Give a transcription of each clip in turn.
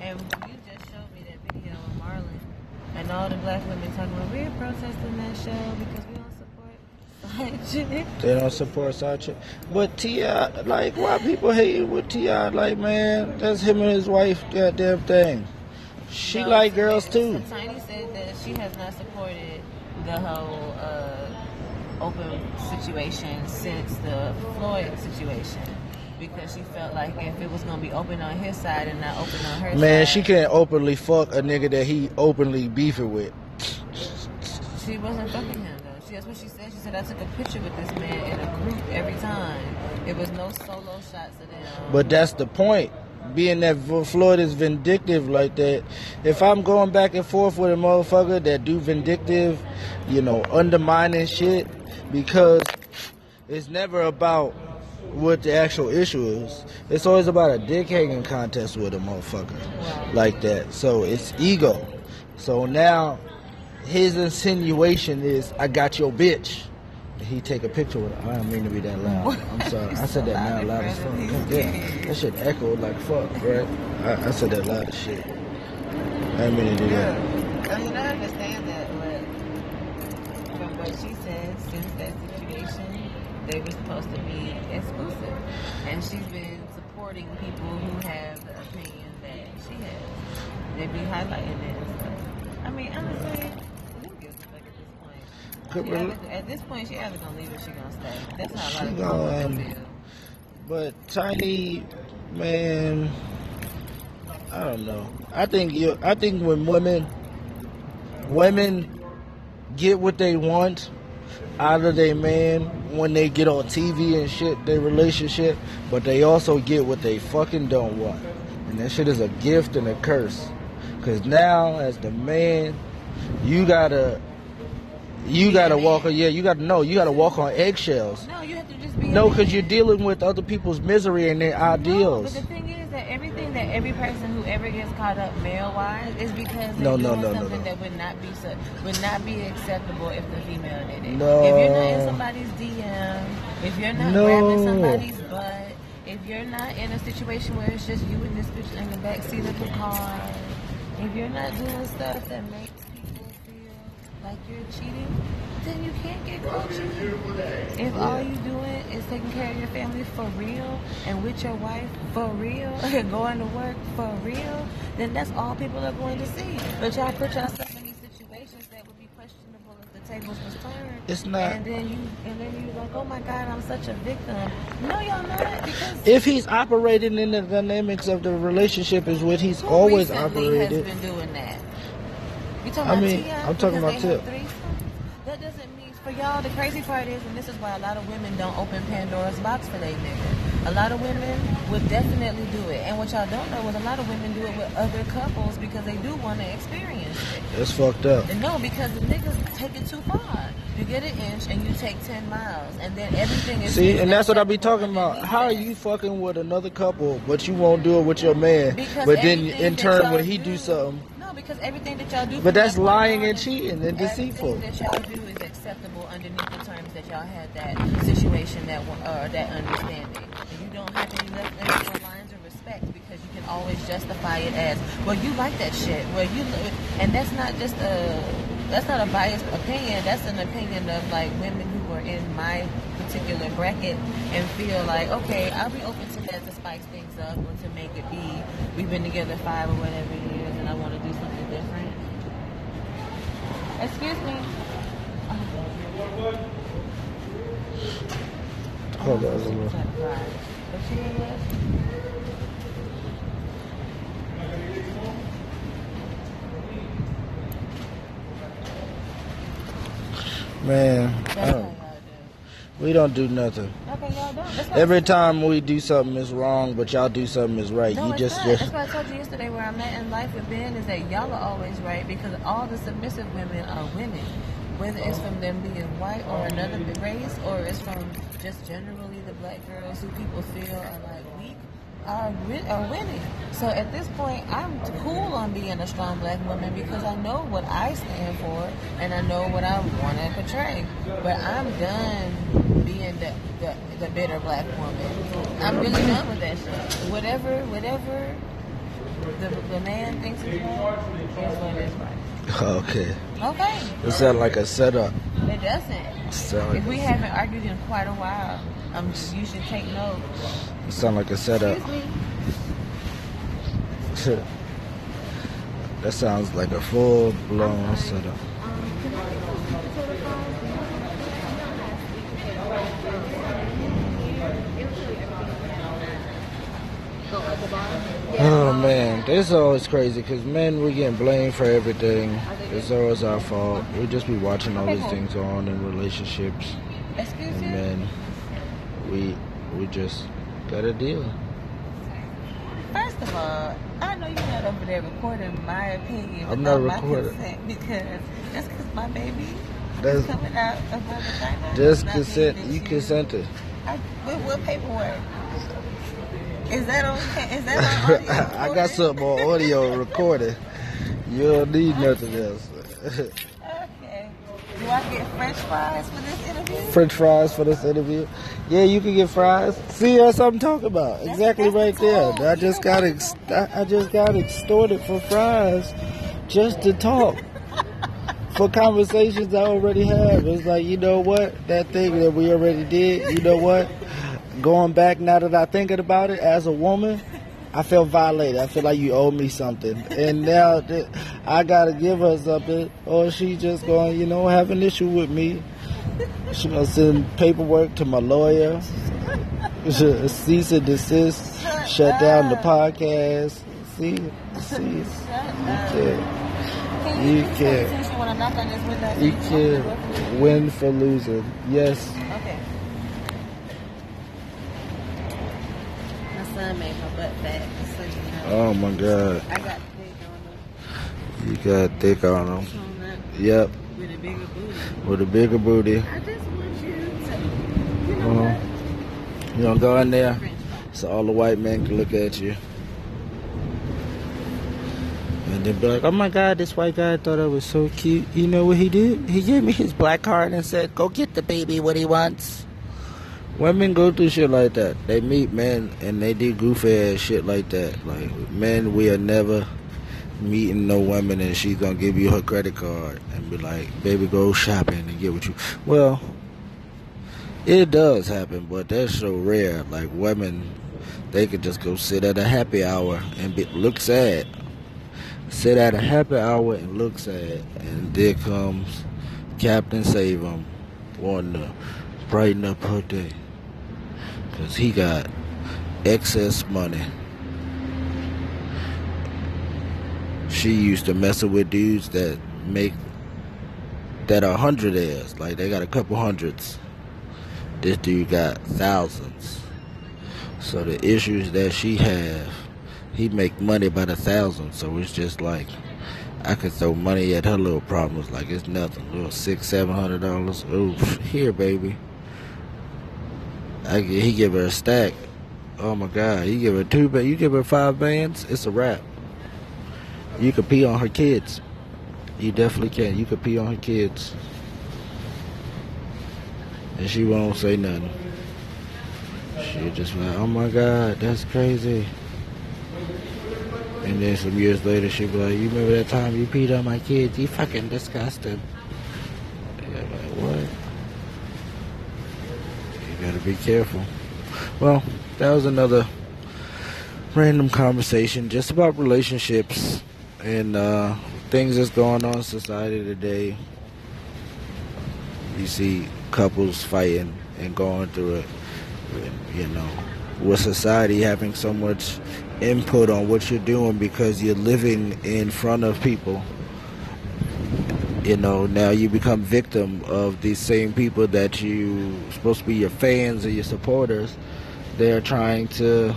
And you just showed me that video of Marlon and all the black women talking about we're protesting that show because we don't support side. They don't support side chick. But T.I., like, why people hating with T.I.? Like, man, that's him and his wife goddamn thing. She No, like girls too. Tiny said that she has not supported the whole uh, open situation since the Floyd situation because she felt like if it was going to be open on his side and not open on her Man, side, Man, she can't openly fuck a nigga that he openly beefing with. she wasn't fucking him though. She, that's what she said. She said I took a picture with this man in a group every time. It was no solo shots of them. But that's the point. Being that Floyd is vindictive like that, if I'm going back and forth with a motherfucker that do vindictive, you know, undermining shit, because it's never about what the actual issue is. It's always about a dick hanging contest with a motherfucker like that. So it's ego. So now his insinuation is, I got your bitch. He take a picture with her. I don't mean to be that loud. I'm sorry. I said that now loud as fuck. Damn. That shit echoed like fuck, right? I, I said that loud as shit. I didn't mean to do that. I mean, I understand that, but from what she said, since that situation, they were supposed to be exclusive. And she's been supporting people who have the opinion that she has. They be highlighting it and stuff. I mean, honestly, who gives a fuck at this point? Could She either- at this point, she either gonna leave or she gonna stay. That's how a lot of people gonna, um, feel. But Tiny, man, I don't know. I think you. I think when women, women get what they want out of their man when they get on TV and shit, their relationship, but they also get what they fucking don't want, and that shit is a gift and a curse. Cause now, as the man, you gotta, you gotta walk. on Yeah, you gotta know. You gotta walk on eggshells. No, you have to just be. No, because you're dealing with other people's misery and their No, ideals. but that every person who ever gets caught up male wise is because No, they're no, doing no, no, something no. that would not be would not be acceptable if the female did it. No. If you're not in somebody's DM, if you're not No. grabbing somebody's butt, if you're not in a situation where it's just you and this bitch in the back seat of the car, if you're not doing stuff that makes people feel like you're cheating, then you can't get caught cheating. If all you doing is taking care of your family for real and with your wife for real and going to work for real, then that's all people are going to see. But y'all put yourself in these situations that would be questionable if the tables was turned. It's not- And then you and then you like, oh my God, I'm such a victim. No, y'all not because If he's operating in the dynamics of the relationship is what he's who always recently operated. has been doing that? You talking I about mean, T.I. I'm talking because about they have Tip. Threesomes? That doesn't mean for y'all. The crazy part is, and this is why a lot of women don't open Pandora's box for their nigga. A lot of women would definitely do it, and what y'all don't know is a lot of women do it with other couples because they do want to experience it. It's fucked up. And no, because the niggas take it too far. You get an inch and you take ten miles, and then everything is. See, and that's what I be talking about. How are you fucking with another couple, but you won't do it with your man? Because But then in turn, when he do something, No, because everything that y'all do. But that's lying and cheating and deceitful. Acceptable underneath the terms that y'all had that situation, that or that understanding. And you don't have any left any more lines of respect because you can always justify it as, well, you like that shit. Well, you, and that's not just a. That's not a biased opinion. That's an opinion of like women who are in my particular bracket and feel like, okay, I'll be open to that to spice things up or to make it be. We've been together five or whatever years, and I want to do something different. Excuse me. Hold on. hold on. But she ain't man, we don't do nothing. Okay, y'all don't. Every time we do something is wrong, but y'all do something is right. No, you just not. just That's what I told you yesterday. Where I'm at in life with Ben is that y'all are always right because all the submissive women are women, whether it's from them being white or another race, or it's from just generally the black girls who people feel are like weak are are winning. So at this point, I'm cool on being a strong black woman because I know what I stand for and I know what I want to portray. But I'm done being the, the the bitter black woman. I'm really done with that shit. Whatever, whatever the, the man thinks he's right, here's what is right. Okay. Okay. It sounds like a setup. It doesn't. Sound like If we haven't argued in quite a while, um, you should take note. It sound like a setup. Excuse me. that sounds like a full blown setup. Oh man, this is always crazy because men we getting blamed for everything. It's always our fault. We just be watching all these things on in relationships, Excuse and then we we just got a deal. First of all, I know you're not over there recording my opinion I'm not my recording. consent because just because my baby That's is coming out of my vagina. just consent. You consented. I, with what paperwork? Is that okay? Is that on audio I got something on audio recording. You don't need nothing else. Okay. Do I get French fries for this interview? French fries for this interview. Yeah, you can get fries. See, that's what I'm talking about. That's- Exactly right there. I just got ex- I just got extorted for fries just to talk. For conversations I already have. It's like, you know what? That thing that we already did, you know what? Going back now that I thinking about it as a woman, I feel violated. I feel like you owe me something. And now that I gotta give her something, or she just going, you know, have an issue with me. She gonna send paperwork to my lawyer. Cease and desist. Shut down the podcast. See, see, you can, Can You you, just pay can't. attention when I knock on this window? you can't win for losing. Yes. Okay. Son made my butt fat, so you know. Oh my God. I got big on You got thick on them. Yep. with a bigger booty. With a bigger booty. I just want you to, you know Uh-huh. what? You gonna go in there so all the white men can look at you. And then be like, oh my God, this white guy thought I was so cute. You know what he did? He gave me his black card and said, go get the baby what he wants. Women go through shit like that. They meet men and they do goofy ass shit like that. Like, men, we are never meeting no woman and she's gonna give you her credit card and be like, baby, go shopping and get what you. Well, it does happen, but that's so rare. Like women, they could just go sit at a happy hour and be, look sad. Sit at a happy hour and look sad, and there comes Captain Save 'em wanting to brighten up her day, cause he got excess money. She used to messing with dudes that make that are hundredaires, like they got a couple hundreds. This dude got thousands. So the issues that she have, he make money by the thousand. So it's just like I could throw money at her little problems like it's nothing. Little six, seven hundred dollars. Oh, here, baby. I he give her a stack. Oh my God, you give her two. But you give her five bands, it's a wrap. You could pee on her kids. You definitely can. You could pee on her kids and she won't say nothing. She just like, oh my god, that's crazy. And then some years later, she be like, you remember that time you peed on my kids? You fucking disgusting. Be careful. Well, that was another random conversation just about relationships and uh, things that's going on in society today. You see couples fighting and going through it. You know, with society having so much input on what you're doing because you're living in front of people. You know, now you become victim of these same people that you supposed to be your fans or your supporters. They're trying to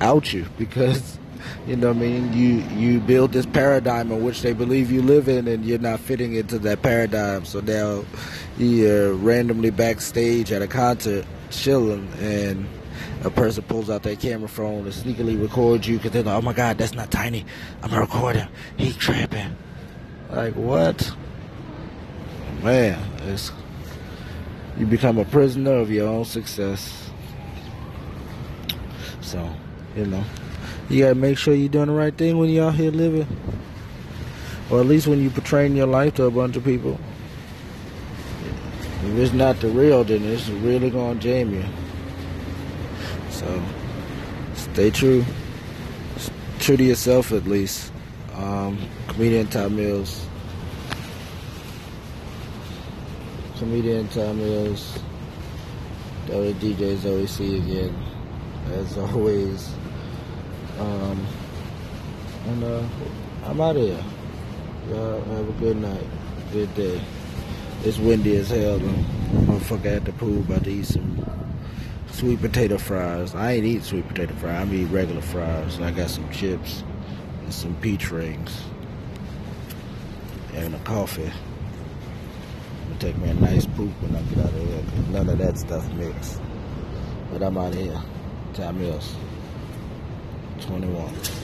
out you because you know what I mean you you build this paradigm in which they believe you live in and you're not fitting into that paradigm. So now you're randomly backstage at a concert chilling and a person pulls out their camera phone and sneakily records you because they're like oh my god that's not tiny. I'm a recorder he trapping like what man it's you become a prisoner of your own success so you know You gotta make sure you're doing the right thing when you're out here living. Or at least when you're portraying your life to a bunch of people. If it's not the real, then it's really gonna jam you. So stay true. True to yourself at least. Um, comedian Ty Millz. Comedian Ty Millz. WDJs always see again. As always. Um, and uh, I'm out of here. Y'all have a good night. Good day. It's windy as hell. Motherfucker at the pool about to eat some sweet potato fries. I ain't eat sweet potato fries. I'm eat regular fries. And I got some chips and some peach rings and a coffee. Take me a nice poop when I get out of here. Cause none of that stuff mixed. But I'm out of here. Ty Millz. 21.